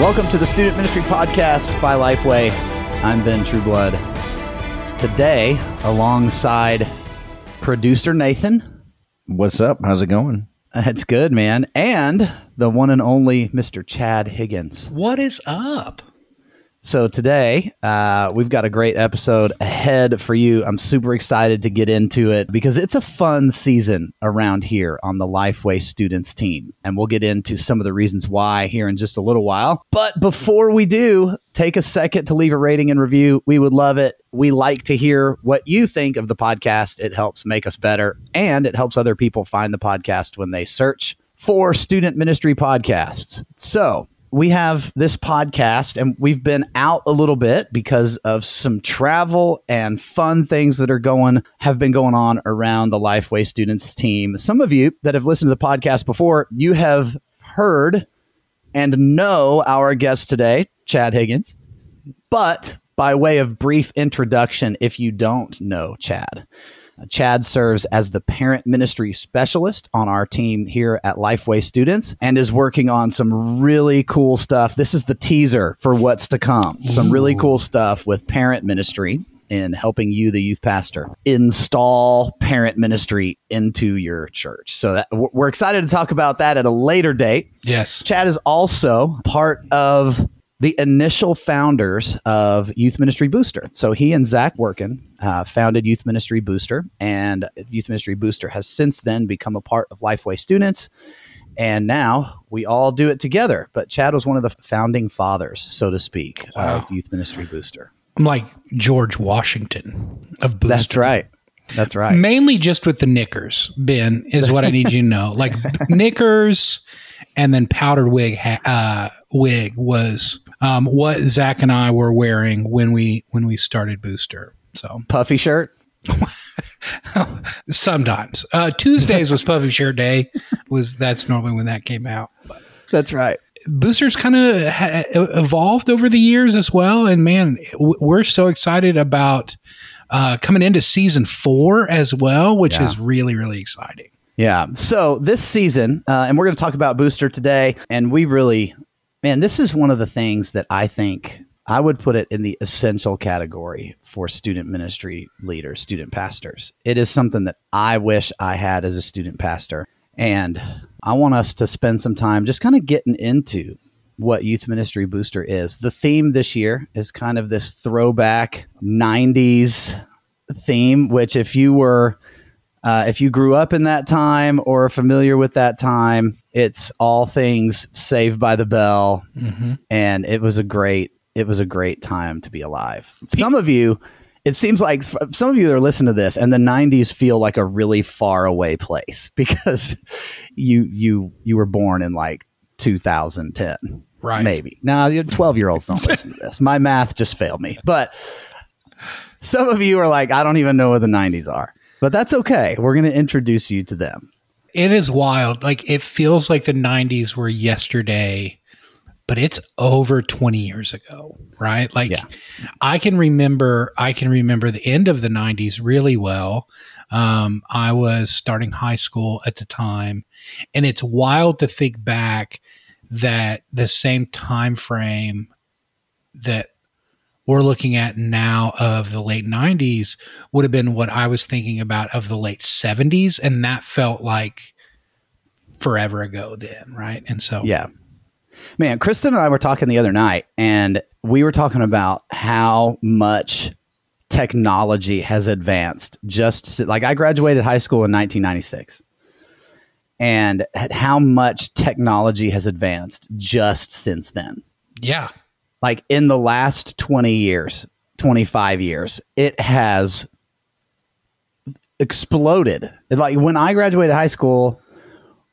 Welcome to the Student Ministry Podcast by Lifeway. I'm Ben Trueblood. Today, alongside producer Nathan. What's up? How's it going? It's good, man. And the one and only Mr. Chad Higgins. What is up? So today, uh, we've got a great episode ahead for you. I'm super excited to get into it because it's a fun season around here on the Lifeway Students team. And we'll get into some of the reasons why here in just a little while. But before we do, take a second to leave a rating and review. We would love it. We like to hear what you think of the podcast. It helps make us better and it helps other people find the podcast when they search for student ministry podcasts. So, we have this podcast and we've been out a little bit because of some travel and fun things that are going have been going on around the Lifeway students team. Some of you that have listened to the podcast before, you have heard and know our guest today, Chad Higgins. But by way of brief introduction, if you don't know Chad, Chad serves as the parent ministry specialist on our team here at Lifeway Students and is working on some really cool stuff. This is the teaser for what's to come. Some really cool stuff with parent ministry in helping you, the youth pastor, install parent ministry into your church. So that, we're excited to talk about that at a later date. Yes. Chad is also part of the initial founders of Youth Ministry Booster. So he and Zach Workun uh, founded Youth Ministry Booster, and Youth Ministry Booster has since then become a part of Lifeway students. And now we all do it together. But Chad was one of the founding fathers, so to speak, wow. of Youth Ministry Booster. I'm like George Washington of Booster. That's right. That's right. Mainly just with the knickers, Ben, is what I need you to know. Like knickers and then powdered wig ha- uh, wig was um, what Zach and I were wearing when we when we started Booster. So puffy shirt. Sometimes uh, Tuesdays was puffy shirt day. Was that's normally when that came out. But. That's right. Boosters kind of ha- evolved over the years as well, and man, w- we're so excited about uh, coming into season four as well, which yeah. is really really exciting. Yeah. So this season, uh, and we're going to talk about Booster today, and we really, man, this is one of the things that I think I would put it in the essential category for student ministry leaders, student pastors. It is something that I wish I had as a student pastor. And I want us to spend some time just kind of getting into what Youth Ministry Booster is. The theme this year is kind of this throwback 90s theme, which, if you were uh, if you grew up in that time or are familiar with that time, it's all things Saved by the Bell, mm-hmm. and it was a great it was a great time to be alive. Some of you, it seems like some of you that are listening to this, and the '90s feel like a really far away place because you you you were born in like 2010, right? Maybe now, 12 year olds don't listen to this. My math just failed me, but some of you are like, I don't even know what the '90s are. But that's okay. We're going to introduce you to them. It is wild. Like it feels like the 90s were yesterday, but it's over 20 years ago, right? Like yeah. I can remember I can remember the end of the 90s really well. Um, I was starting high school at the time, and it's wild to think back that the same time frame that we're looking at now of the late 90s would have been what I was thinking about of the late 70s. And that felt like forever ago then, right? And so, yeah. Man, Kristen and I were talking the other night, and we were talking about how much technology has advanced. Just like I graduated high school in 1996, and how much technology has advanced just since then. Yeah like in the last 20 years, 25 years, it has exploded. Like when I graduated high school,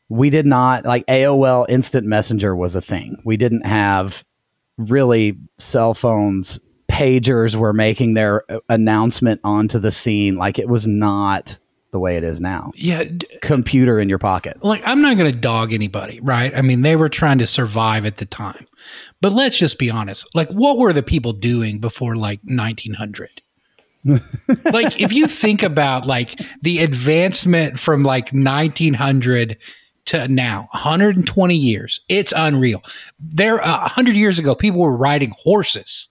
we did not like AOL Instant Messenger was a thing. We didn't have really cell phones. Pagers were making their uh, announcement onto the scene. Like it was not the way it is now. Yeah. Computer in your pocket. Like, I'm not going to dog anybody, right? I mean, they were trying to survive at the time. But let's just be honest. Like, what were the people doing before like 1900? like, if you think about like the advancement from like 1900 to now 120 years it's unreal there uh, 100 years ago people were riding horses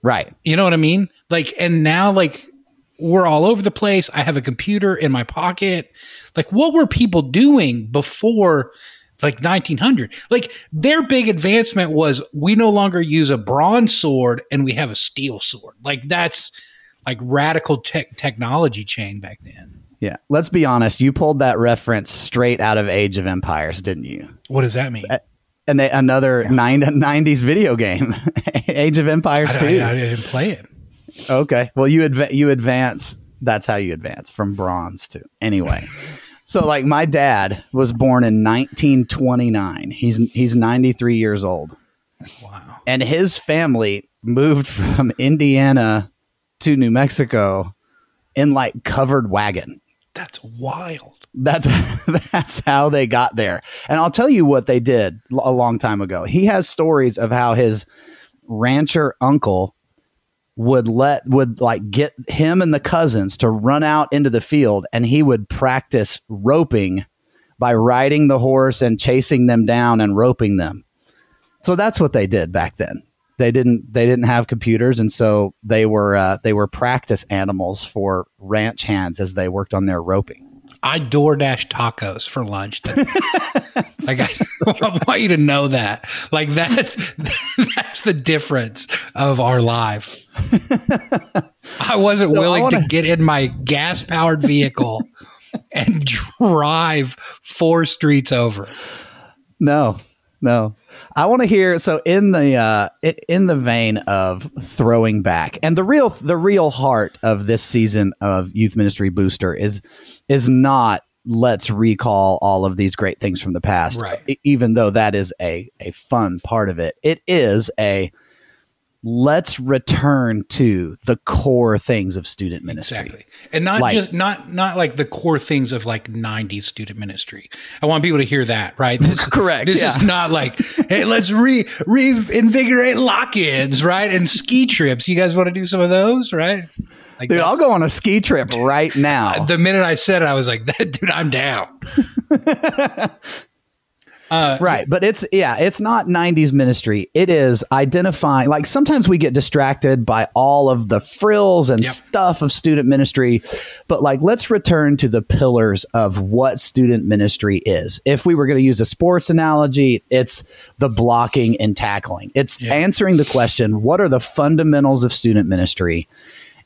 right you know what i mean like and now like we're all over the place. I have a computer in my pocket. Like what were people doing before like 1900 like their big advancement was we no longer use a bronze sword and we have a steel sword. Like that's like radical tech technology chain back then. Yeah. Let's be honest. You pulled that reference straight out of age of empires didn't you? What does that mean? And another yeah. 90s video game. Age of empires I, 2 I, I, didn't play it okay well you adv- you advance that's how you advance from bronze to anyway so like my dad was born in 1929. He's he's 93 years old. Wow. And his family moved from Indiana to New Mexico in like covered wagon. That's wild. That's that's how they got there. And I'll tell you what they did a long time ago. He has stories of how his rancher uncle would let would like get him and the cousins to run out into the field and he would practice roping by riding the horse and chasing them down and roping them. So that's what they did back then. They didn't they didn't have computers and so they were uh, they were practice animals for ranch hands as they worked on their roping. I DoorDash tacos for lunch. like I, I, want you to know that. Like that that's the difference of our life. I wasn't so willing I wanna... to get in my gas powered vehicle and drive four streets over. No, no. I want to hear so in the uh, in the vein of throwing back, and the real the real heart of this season of Youth Ministry Booster is is not let's recall all of these great things from the past, right. even though that is a a fun part of it. It is a let's return to the core things of student ministry. Exactly. And not like, just not not like the core things of like 90s student ministry. I want people to hear that, right? This, correct. This yeah. is not like, hey, let's re reinvigorate lock-ins, right? And ski trips. You guys want to do some of those, right? Like dude, I'll go on a ski trip right now. The minute I said it, I was like, dude, I'm down. Uh, right. But it's, yeah, it's not 90s ministry. It is identifying, like sometimes we get distracted by all of the frills and yep. stuff of student ministry. But like, let's return to the pillars of what student ministry is. If we were going to use a sports analogy, it's the blocking and tackling, it's yep. answering the question what are the fundamentals of student ministry?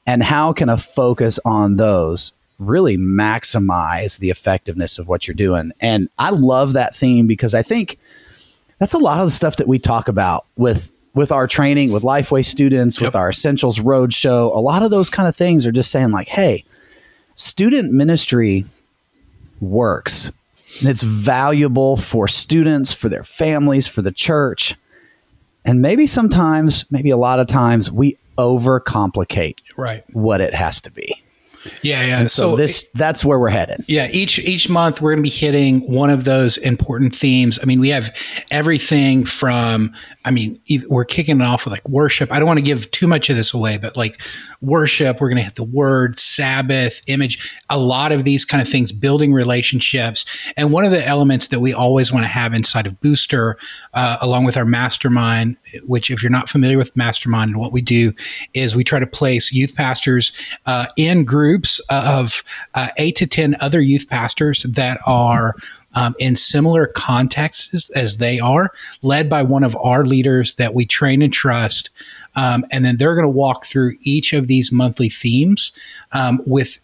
And how can a focus on those really maximize the effectiveness of what you're doing. And I love that theme because I think that's a lot of the stuff that we talk about with with our training, with Lifeway students, yep. with our Essentials Roadshow. A lot of those kind of things are just saying like, hey, student ministry works. And it's valuable for students, for their families, for the church. And maybe sometimes, maybe a lot of times, we overcomplicate right. what it has to be. Yeah, yeah. And so, so this that's where we're headed. Yeah, each each month we're going to be hitting one of those important themes. I mean, we have everything from I mean, we're kicking it off with like worship. I don't want to give too much of this away, but like worship, we're going to hit the word, Sabbath, image, a lot of these kind of things, building relationships. And one of the elements that we always want to have inside of Booster, uh, along with our mastermind, which if you're not familiar with mastermind, and what we do is we try to place youth pastors uh, in groups of uh, eight to 10 other youth pastors that are um, in similar contexts as they are, led by one of our leaders that we train and trust. Um, and then they're going to walk through each of these monthly themes um, with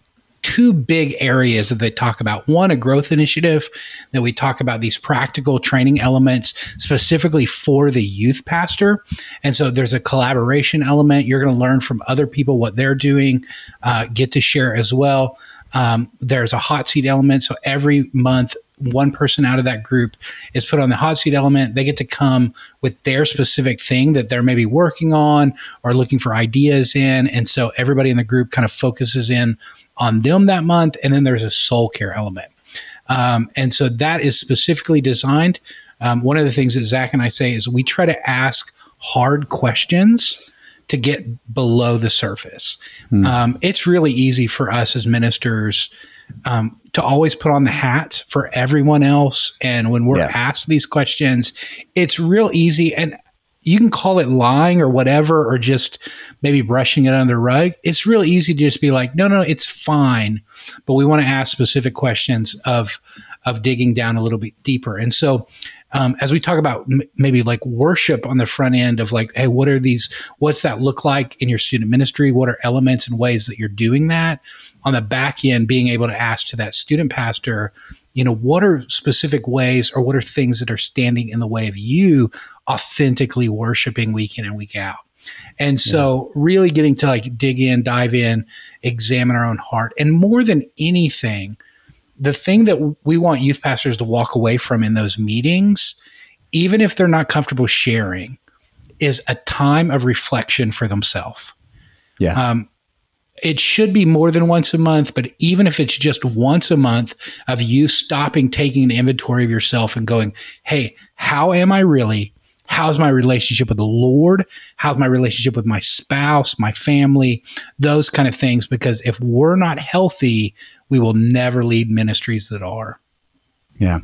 two big areas that they talk about. One, a growth initiative that we talk about these practical training elements specifically for the youth pastor. And so there's a collaboration element. You're going to learn from other people what they're doing, uh, get to share as well. Um, there's a hot seat element. So every month, one person out of that group is put on the hot seat element. They get to come with their specific thing that they're maybe working on or looking for ideas in. And so everybody in the group kind of focuses in on them that month. And then there's a soul care element. Um, and so that is specifically designed. Um, one of the things that Zach and I say is we try to ask hard questions to get below the surface. Mm. Um, it's really easy for us as ministers um, to always put on the hat for everyone else. And when we're yeah. asked these questions, it's real easy. And you can call it lying or whatever, or just maybe brushing it under the rug. It's really easy to just be like, no, no, it's fine. But we want to ask specific questions of, of digging down a little bit deeper. And so, um, as we talk about m- maybe like worship on the front end of like, hey, what are these? What's that look like in your student ministry? What are elements and ways that you're doing that? On the back end, being able to ask to that student pastor, you know, what are specific ways or what are things that are standing in the way of you authentically worshiping week in and week out? And so, yeah. really getting to like dig in, dive in, examine our own heart. And more than anything, the thing that we want youth pastors to walk away from in those meetings, even if they're not comfortable sharing, is a time of reflection for themselves. Yeah. Um, it should be more than once a month, but even if it's just once a month of you stopping, taking an inventory of yourself and going, Hey, how am I really? How's my relationship with the Lord? How's my relationship with my spouse, my family, those kind of things? Because if we're not healthy, we will never lead ministries that are. Yeah.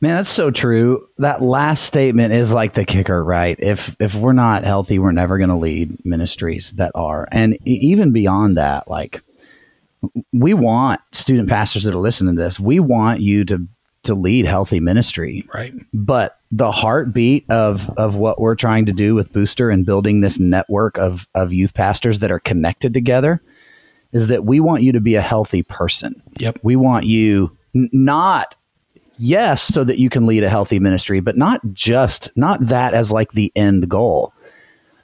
Man, that's so true. That last statement is like the kicker, right? If if we're not healthy, we're never going to lead ministries that are. And even beyond that, like we want student pastors that are listening to this, we want you to to lead healthy ministry. Right. But the heartbeat of of what we're trying to do with Booster and building this network of of youth pastors that are connected together is that we want you to be a healthy person. Yep. We want you n- not yes, so that you can lead a healthy ministry, but not just, not that as like the end goal,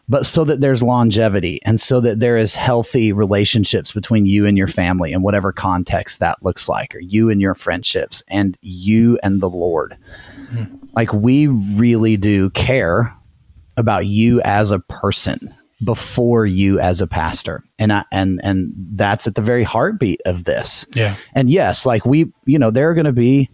but so that there's longevity and so that there is healthy relationships between you and your family in whatever context that looks like, or you and your friendships and you and the Lord. Mm-hmm. Like we really do care about you as a person before you as a pastor and I, and and that's at the very heartbeat of this yeah and yes like we you know there are going to be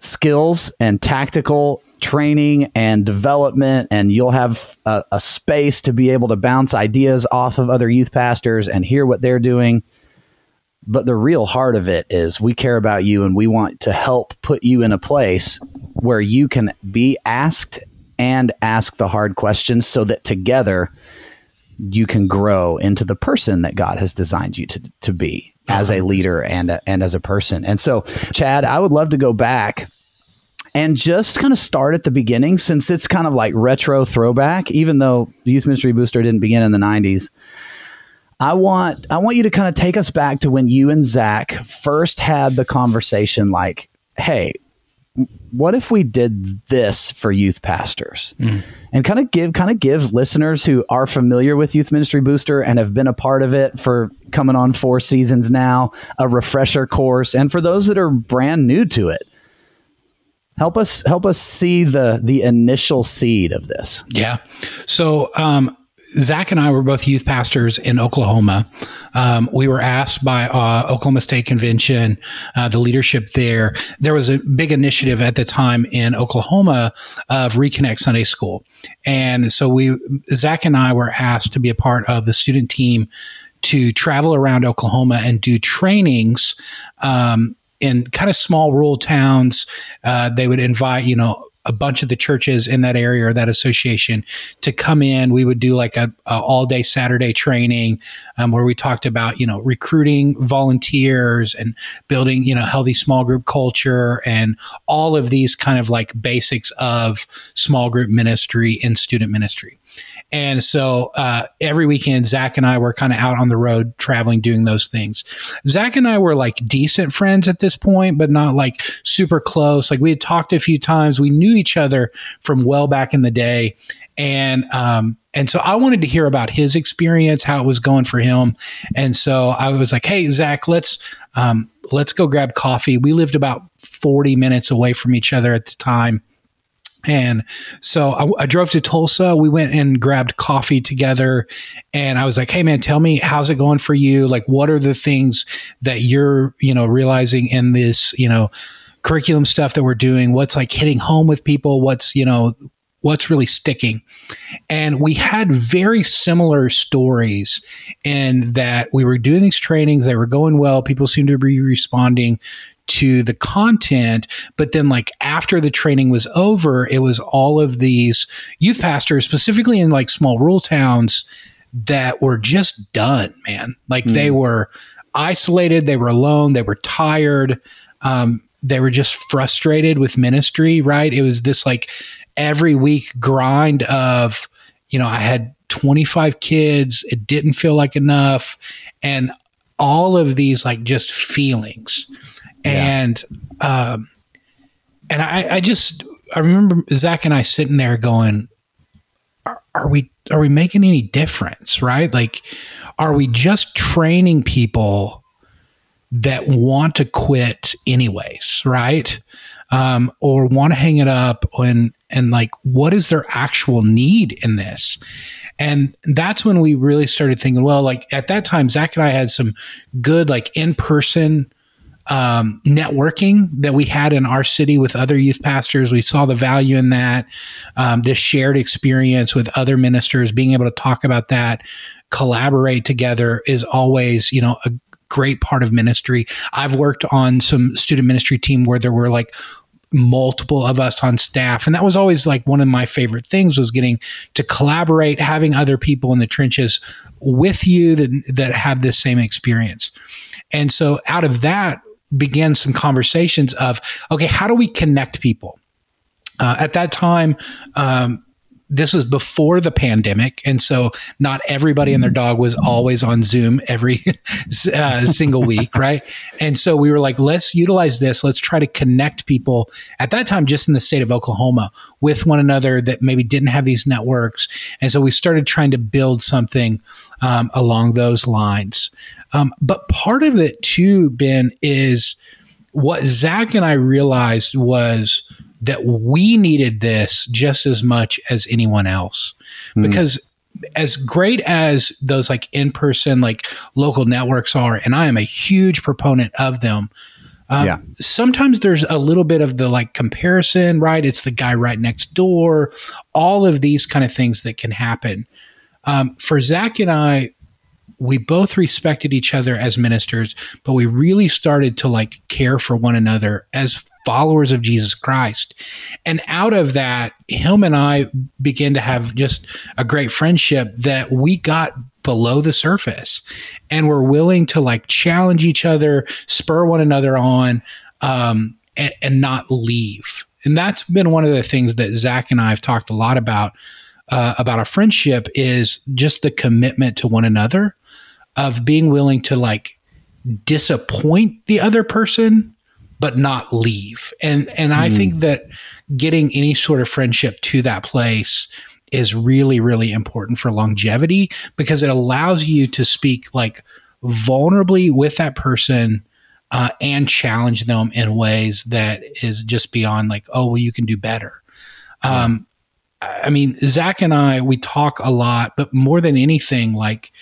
skills and tactical training and development and you'll have a, a, space to be able to bounce ideas off of other youth pastors and hear what they're doing. But the real heart of it is we care about you and we want to help put you in a place where you can be asked and ask the hard questions so that together you can grow into the person that God has designed you to, to be as a uh-huh. leader and a, and as a person. And so, Chad, I would love to go back and just kind of start at the beginning since it's kind of like retro throwback, even though Youth Ministry Booster didn't begin in the 90s. I want I want you to kind of take us back to when you and Zach first had the conversation like, hey, what if we did this for youth pastors mm. and kind of give kind of give listeners who are familiar with youth ministry booster and have been a part of it for coming on four seasons now a refresher course and for those that are brand new to it help us help us see the the initial seed of this yeah so um Zach and I were both youth pastors in Oklahoma. Um, we were asked by uh, Oklahoma State Convention, uh, the leadership there. There was a big initiative at the time in Oklahoma of Reconnect Sunday School, and so we Zach and I were asked to be a part of the student team to travel around Oklahoma and do trainings. Um, in kind of small rural towns, uh, they would invite, you know, a bunch of the churches in that area or that association to come in. We would do like a, a all day Saturday training um, where we talked about you know recruiting volunteers and building you know healthy small group culture and all of these kind of like basics of small group ministry and student ministry. And so uh, every weekend, Zach and I were kind of out on the road traveling, doing those things. Zach and I were like decent friends at this point, but not like super close. Like we had talked a few times. We knew each other from well back in the day. And, um, and so I wanted to hear about his experience, how it was going for him. And so I was like, Hey, Zach, let's, um, let's go grab coffee. We lived about 40 minutes away from each other at the time. And so I, I, drove to Tulsa. We went and grabbed coffee together. And I was like, hey, man, tell me, how's it going for you? Like, what are the things that you're, you know, realizing in this, you know, curriculum stuff that we're doing? What's like hitting home with people? What's, you know, what's really sticking and we had very similar stories in that we were doing these trainings they were going well people seemed to be responding to the content but then like after the training was over it was all of these youth pastors specifically in like small rural towns that were just done man like mm. they were isolated they were alone they were tired um, they were just frustrated with ministry, right? It was this like every week grind of, you know, I had 25 kids, it didn't feel like enough, and all of these like just feelings. And um and I, I just I remember Zach and I sitting there going, are, we are we making any difference, right? Like, are we just training people that want to quit anyways, right? Um, or want to hang it up and and like what is their actual need in this? And that's when we really started thinking, well, like at that time, Zach and I had some good like in person um, networking that we had in our city with other youth pastors. We saw the value in that, um, this shared experience with other ministers, being able to talk about that, collaborate together is always, you know, a great part of ministry. I've worked on some student ministry team where there were like multiple of us on staff and that was always like one of my favorite things was getting to collaborate having other people in the trenches with you that that have this same experience and so out of that began some conversations of okay how do we connect people uh, at that time um, this was before the pandemic, and so not everybody and their dog was always on Zoom every uh, single week, right? And so we were like, let's utilize this. Let's try to connect people at that time, just in the state of Oklahoma, with one another that maybe didn't have these networks. And so we started trying to build something um, along those lines. Um, but part of it too, Ben, is what Zach and I realized was that we needed this just as much as anyone else mm. because as great as those like in-person like local networks are and i am a huge proponent of them um, yeah. sometimes there's a little bit of the like comparison right it's the guy right next door all of these kind of things that can happen um, for zach and i we both respected each other as ministers but we really started to like care for one another as followers of Jesus Christ. And out of that, him and I began to have just a great friendship that we got below the surface and we're willing to like challenge each other, spur one another on, um, and, and not leave. And that's been one of the things that Zach and I have talked a lot about. Uh, about our friendship is just the commitment to one another of being willing to like disappoint the other person but not leave. And and I think hmm. that getting any sort of friendship to that place is really really important for longevity because it allows you to speak like vulnerably with that person uh, and challenge them in ways that is just beyond like oh well you can do better um, i mean zach and i we talk a lot but more than anything like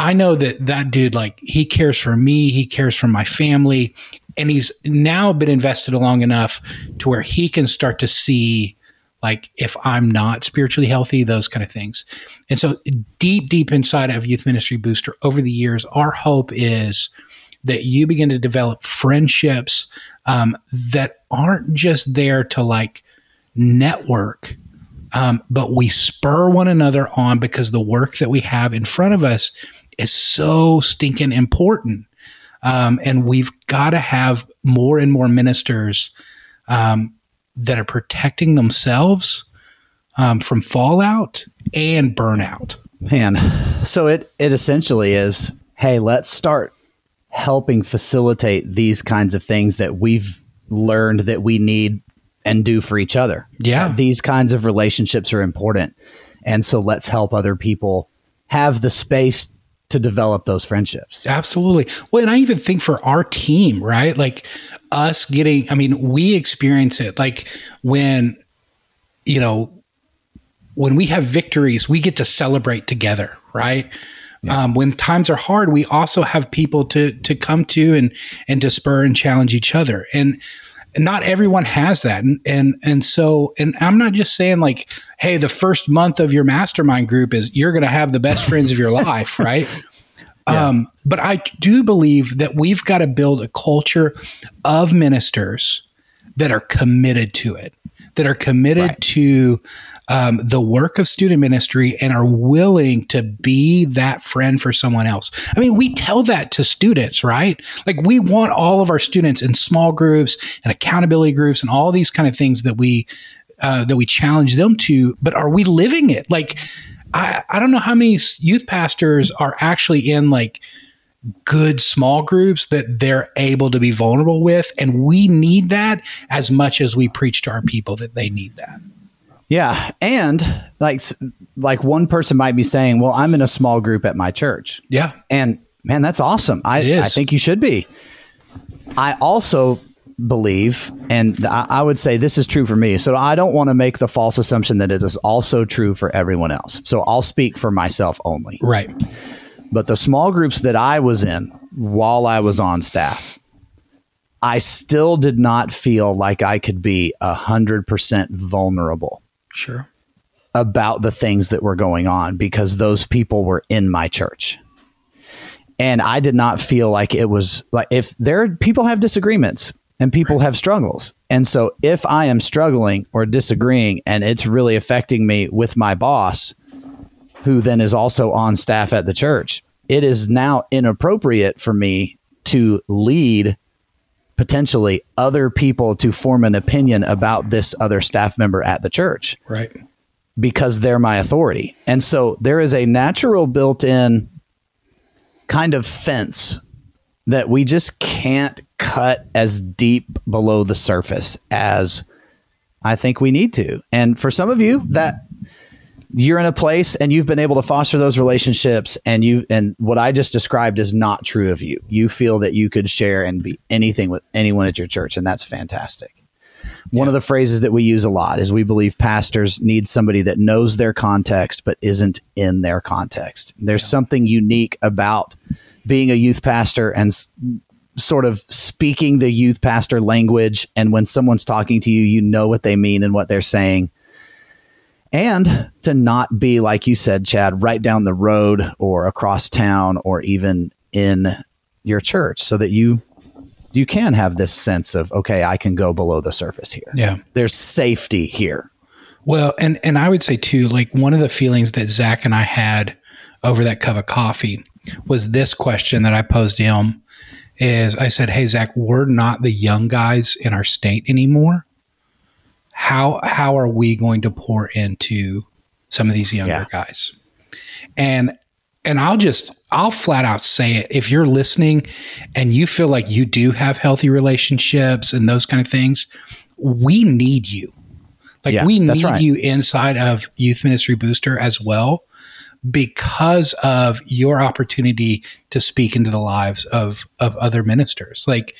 i know that that dude like he cares for me he cares for my family and he's now been invested long enough to where he can start to see like if I'm not spiritually healthy, those kind of things. And so deep, deep inside of Youth Ministry Booster over the years, our hope is that you begin to develop friendships um, that aren't just there to like network, um, but we spur one another on because the work that we have in front of us is so stinking important. Um, and we've got to have more and more ministers um, that are protecting themselves um, from fallout and burnout. Man, so it it essentially is, hey, let's start helping facilitate these kinds of things that we've learned that we need and do for each other. Yeah. These kinds of relationships are important. And so let's help other people have the space to develop those friendships. Absolutely. Well, and I even think for our team, right? Like us getting, I mean, we experience it like when, you know, when we have victories, we get to celebrate together, right? Yeah. Um, when times are hard, we also have people to to come to and and to spur and challenge each other. And not everyone has that. And and and so and i'm not just saying like hey the first month of your mastermind group is you're going to have the best friends of your life right? Yeah. um, but i do believe that we've got to build a culture of ministers that are committed to it that are committed right. to um, the work of student ministry and are willing to be that friend for someone else. I mean, we tell that to students, right? Like we want all of our students in small groups and accountability groups and all these kind of things that we uh, that we challenge them to. But are we living it? Like, I, I don't know how many youth pastors are actually in like good small groups that they're able to be vulnerable with. And we need that as much as we preach to our people that they need that. Yeah, and like like one person might be saying, "Well, I'm in a small group at my church." Yeah, and man, that's awesome. I I think you should be. I also believe, and I, I would say this is true for me. So I don't want to make the false assumption that it is also true for everyone else. So I'll speak for myself only. Right. But the small groups that I was in while I was on staff, I still did not feel like I could be a hundred percent vulnerable Sure. About the things that were going on because those people were in my church. And I did not feel like it was like if there people have disagreements and people right. have struggles. And so if I am struggling or disagreeing and it's really affecting me with my boss, who then is also on staff at the church, it is now inappropriate for me to lead potentially other people to form an opinion about this other staff member at the church. Right. Because they're my authority. And so there is a natural built in kind of fence that we just can't cut as deep below the surface as I think we need to. And for some of you, that you're in a place and you've been able to foster those relationships and you and what I just described is not true of you. You feel that you could share and be anything with anyone at your church and that's fantastic. One of the phrases that we use a lot is we believe pastors need somebody that knows their context but isn't in their context. There's yeah. something unique about being a youth pastor and s- sort of speaking the youth pastor language and when someone's talking to you you know what they mean and what they're saying and to not be like you said chad right down the road or across town or even in your church so that you you can have this sense of okay i can go below the surface here. Yeah. There's safety here. Well and and i would say too like one of the feelings that zach and i had over that cup of coffee was this question that i posed to him is i said hey zach we're not the young guys in our state anymore how how are we going to pour into some of these younger yeah. guys? And and I'll just I'll flat out say it. If you're listening and you feel like you do have healthy relationships and those kind of things, we need you. Like yeah, we need right. you inside of Youth Ministry Booster as well because of your opportunity to speak into the lives of of other ministers. Like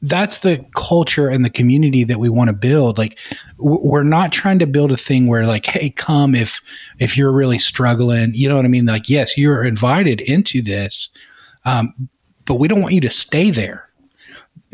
that's the culture and the community that we want to build. Like we're not trying to build a thing where like hey come if if you're really struggling. You know what i mean? Like yes you're invited into this um, but we don't want you to stay there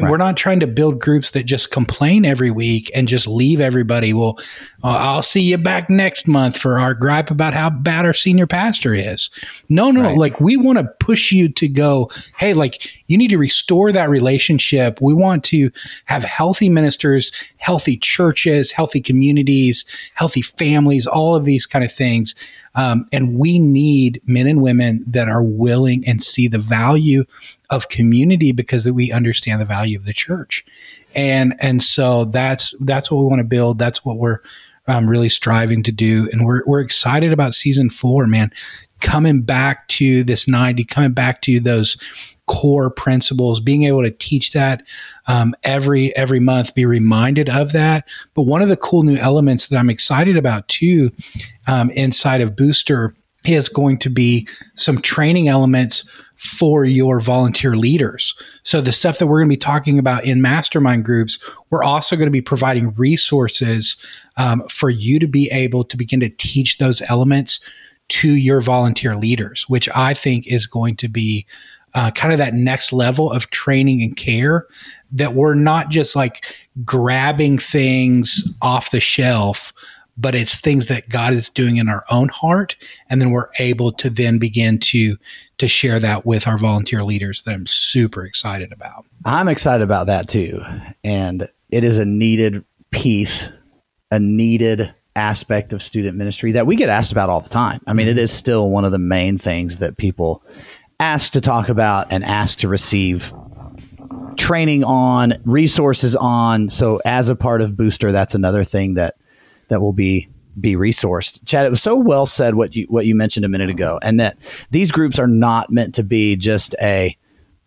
Right. We're not trying to build groups that just complain every week and just leave everybody. Well, uh, I'll see you back next month for our gripe about how bad our senior pastor is. No, no, right. no. Like we want to push you to go, hey, like you need to restore that relationship. We want to have healthy ministers, healthy churches, healthy communities, healthy families, all of these kind of things. Um, and we need men and women that are willing and see the value of community because we understand the value of the church. And and so that's that's what we want to build. That's what we're um, really striving to do. And we're we're excited about season four, man. Coming back to this 90, coming back to those core principles, being able to teach that um, every every month, be reminded of that. But one of the cool new elements that I'm excited about too, um, inside of Booster, is going to be some training elements for your volunteer leaders. So, the stuff that we're going to be talking about in mastermind groups, we're also going to be providing resources um, for you to be able to begin to teach those elements to your volunteer leaders, which I think is going to be uh, kind of that next level of training and care that we're not just like grabbing things off the shelf but it's things that God is doing in our own heart and then we're able to then begin to to share that with our volunteer leaders that I'm super excited about. I'm excited about that too. And it is a needed piece, a needed aspect of student ministry that we get asked about all the time. I mean, it is still one of the main things that people ask to talk about and ask to receive training on, resources on. So as a part of Booster, that's another thing that that will be be resourced. Chad, it was so well said what you what you mentioned a minute ago, and that these groups are not meant to be just a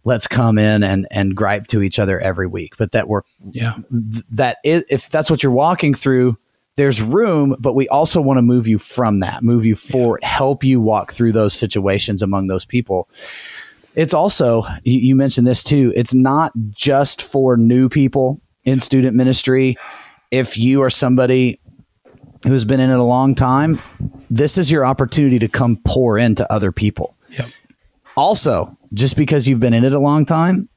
let's come in and and gripe to each other every week, but that we're yeah th- that is, if that's what you're walking through. There's room, but we also want to move you from that, move you forward, yeah. help you walk through those situations among those people. It's also, you, you mentioned this too, it's not just for new people in student ministry. If you are somebody who's been in it a long time, this is your opportunity to come pour into other people. Yep. Also, just because you've been in it a long time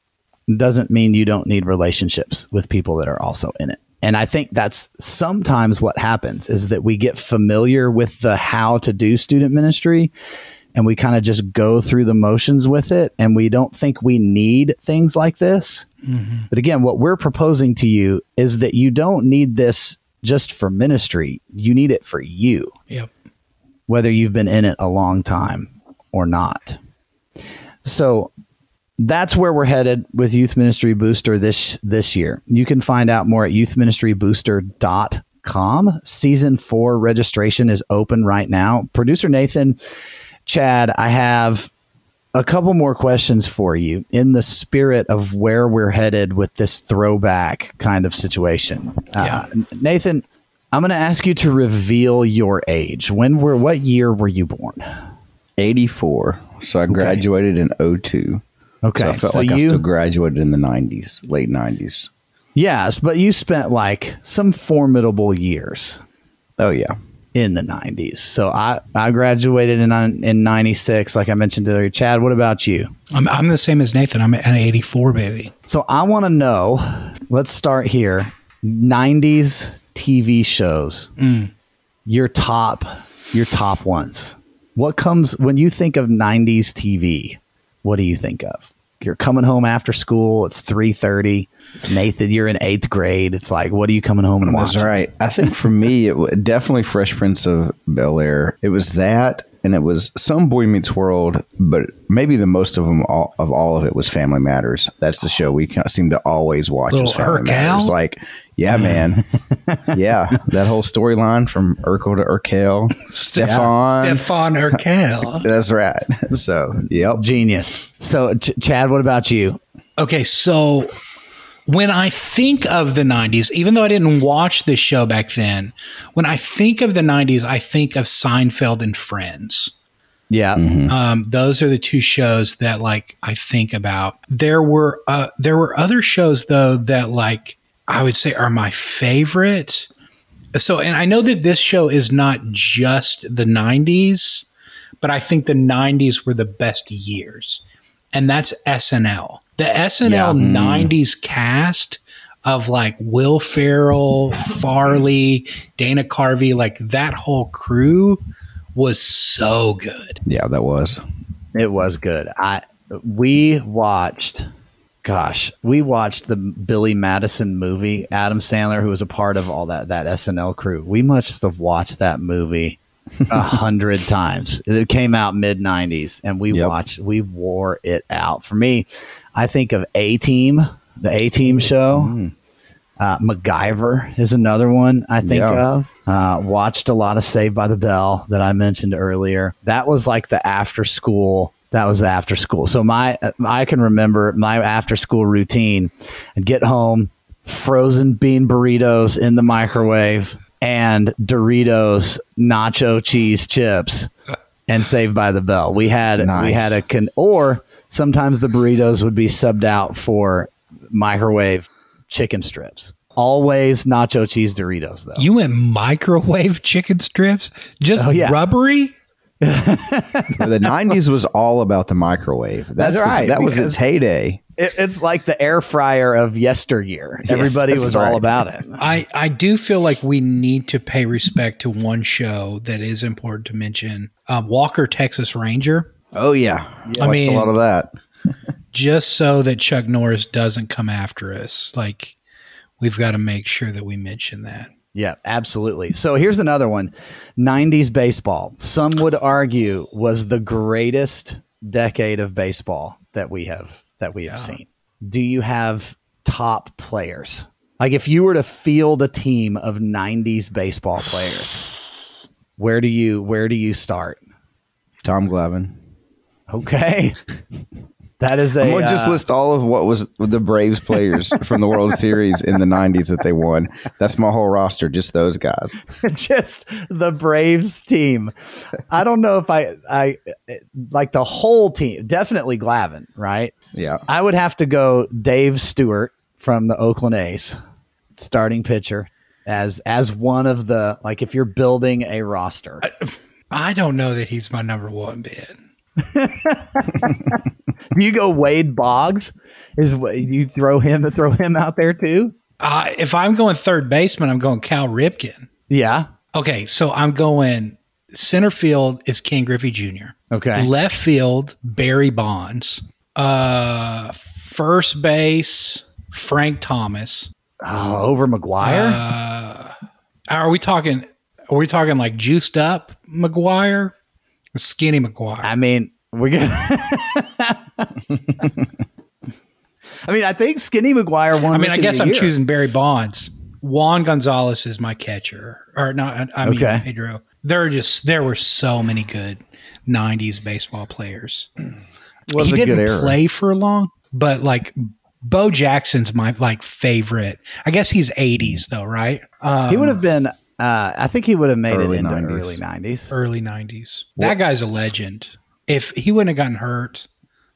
doesn't mean you don't need relationships with people that are also in it. And I think that's sometimes what happens is that we get familiar with the how to do student ministry and we kind of just go through the motions with it and we don't think we need things like this. Mm-hmm. But again, what we're proposing to you is that you don't need this just for ministry. You need it for you. Yep. Whether you've been in it a long time or not. So that's where we're headed with Youth Ministry Booster this this year. You can find out more at youthministrybooster.com. Season 4 registration is open right now. Producer Nathan, Chad, I have a couple more questions for you in the spirit of where we're headed with this throwback kind of situation. Uh, yeah. Uh, Nathan, I'm going to ask you to reveal your age. When were what year were you born? 84. So I graduated okay. in 02. Okay. So I felt so like you, I still graduated in the 90s, late 90s. Yes, but you spent like some formidable years. Oh yeah in the 90s. So I, I graduated in in 96 like I mentioned earlier. Chad, what about you? I'm I'm the same as Nathan. I'm an 84 baby. So I want to know, let's start here. 90s TV shows. Mm. Your top your top ones. What comes when you think of 90s TV? What do you think of? You're coming home after school, it's 3:30 Nathan, you're in eighth grade. It's like, what are you coming home and watching? That's right. I think for me, it definitely Fresh Prince of Bel Air. It was that, and it was some Boy Meets World, but maybe the most of them all, of all of it was Family Matters. That's the show we seem to always watch. Little Family Matters. Like, yeah, man, yeah, that whole storyline from Urkel to Urkel, Stefan, Stefan Urquelle. That's right. So, yep, genius. So, Ch- Chad, what about you? Okay, so when I think of the 90s, even though I didn't watch this show back then, when I think of the 90s, I think of Seinfeld and Friends. Yeah. Mm-hmm. Um, those are the two shows that like I think about. There were uh, there were other shows though that like I would say are my favorite. So and I know that this show is not just the 90s, but I think the 90s were the best years. And that's SNL. The SNL yeah. 90s mm. cast of like Will Ferrell, Farley, Dana Carvey, like that whole crew was so good. Yeah, that was. It was good. I we watched gosh, we watched the Billy Madison movie, Adam Sandler, who was a part of all that that SNL crew. We must have watched that movie a hundred times. It came out mid '90s, and we yep. watched. We wore it out. For me, I think of A Team, the A Team show. Mm. Uh, MacGyver is another one I think yeah. of. Uh, watched a lot of Saved by the Bell that I mentioned earlier. That was like the after school. That was after school. So my I can remember my after school routine. I'd get home, frozen bean burritos in the microwave and Doritos nacho cheese chips and Saved by the Bell. We had nice. we had a con or sometimes the burritos would be subbed out for microwave chicken strips. Always nacho cheese Doritos though. You went microwave chicken strips? Just oh, yeah. rubbery? the 90s was all about the microwave. That's, That's right, That was its heyday. It, it's like the air fryer of yesteryear. Everybody that's was all about it. I, I do feel like we need to pay respect to one show that is important to mention um, Walker, Texas Ranger, Oh, yeah. I Watched mean- a lot of that. just so that Chuck Norris doesn't come after us. Like, we've got to make sure that we mention that. Yeah, absolutely. So here's another one 90s baseball. Some would argue was the greatest decade of baseball that we have that we have seen. Do you have top players? Like if you were to field a team of 90s baseball players, where do you where do you start? Tom Glavine. Okay. That is a I'm going to just uh, list all of what was the Braves players from the World Series in the 90s that they won. That's my whole roster, just those guys. just the Braves team. I don't know if I I like the whole team. Definitely Glavine, right? Yeah. I would have to go Dave Stewart from the Oakland A's, starting pitcher as as one of the like if you're building a roster. I don't know that he's my number one bid. you go Wade Boggs is you throw him to throw him out there too? Uh, if I'm going third baseman, I'm going Cal Ripken. Yeah. Okay, so I'm going center field is Ken Griffey Jr. Okay. Left field, Barry Bonds. Uh, first base, Frank Thomas. Oh, over McGwire? Uh, are we talking? Are we talking like juiced up McGwire skinny McGwire? I mean, we're gonna. I mean, I think Skinny McGwire won. I mean, I guess I'm Year. choosing Barry Bonds. Juan Gonzalez is my catcher, or not? I mean, Okay. Pedro. There are just there were so many good '90s baseball players. Was he a didn't good era. play for long, but like Bo Jackson's my like favorite. I guess he's '80s though, right? Um, He would have been. Uh, I think he would have made Early it into 90s. early nineties. early '90s. That guy's a legend. If he wouldn't have gotten hurt,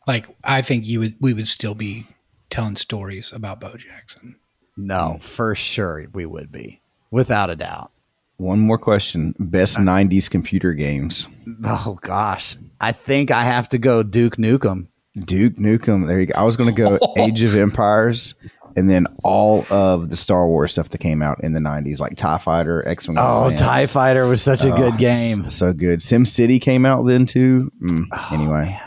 like I think you would, we would still be telling stories about Bo Jackson. No, for sure we would be, without a doubt. One more question. Best 90s computer games. Oh gosh, I think I have to go Duke Nukem. Duke Nukem. There you go. I was going to go Age of Empires and then all of the Star Wars stuff that came out in the 90s, like TIE Fighter, X Wing. Oh, Tie Fighter was such a good game. So good. Sim City came out then too. Mm, anyway.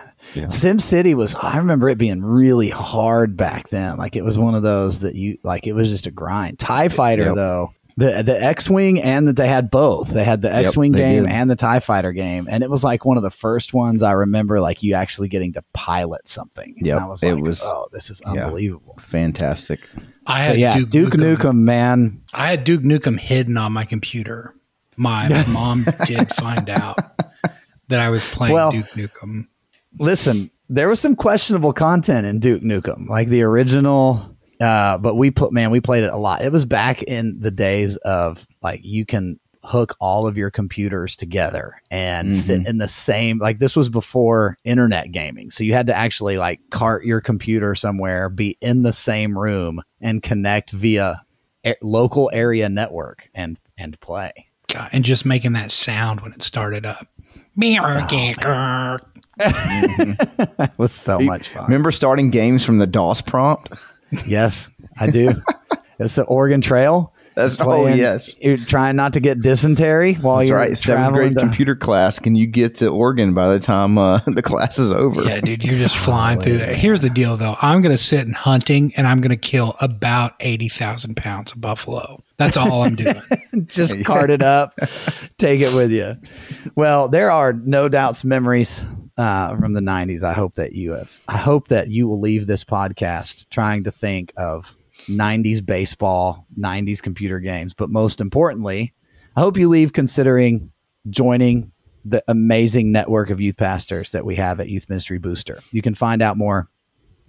Sim City was. I remember it being really hard back then. Like it was one of those that you like. It was just a grind. Tie Fighter Yep. though. The the X Wing and that they had both. They had the X Wing they game did. and the Tie Fighter game, and it was like one of the first ones I remember. Like you actually getting to pilot something. And Yep, I was it was- oh, this is yeah. unbelievable. Fantastic. I But had yeah, Duke, Duke, Nukem. Nukem, man. I had Duke Nukem hidden on my computer. My mom did find out that I was playing Well- Duke Nukem. listen, there was some questionable content in Duke Nukem, like the original. Uh, but we put man, we played it a lot. It was back in the days of like you can hook all of your computers together and sit in the same like this was before internet gaming so you had to actually like cart your computer somewhere be in the same room and connect via a- local area network and and play God, and just making that sound when it started up. Oh, it was so much fun Remember starting games from the DOS prompt? Yes, I do. it's the Oregon Trail. That's oh Playing- yes. You're trying not to get dysentery while That's you're right. Seventh traveling grade to- computer class. Can you get to Oregon by the time uh, the class is over? Yeah, dude, you're just flying through there. Here's the deal, though. I'm going to sit in hunting, and I'm going to kill about eighty thousand pounds of buffalo. That's all I'm doing. just cart it up, take it with you. Well, there are no doubts memories uh, from the '90s. I hope that you have. I hope that you will leave this podcast trying to think of '90s baseball, '90s computer games, but most importantly, I hope you leave considering joining the amazing network of youth pastors that we have at Youth Ministry Booster. You can find out more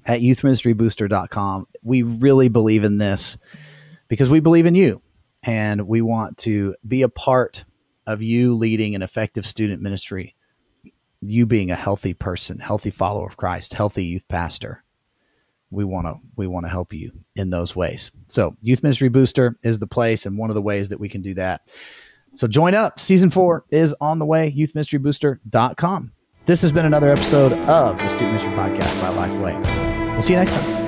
at youthministrybooster.com. We really believe in this because we believe in you and we want to be a part of you leading an effective student ministry, you being a healthy person, healthy follower of Christ, healthy youth pastor. We want to we want to help you in those ways. So, Youth Ministry Booster is the place and one of the ways that we can do that. So join up. Season four is on the way. YouthMinistryBooster.com. This has been another episode of the Student Ministry Podcast by Lifeway. We'll see you next time.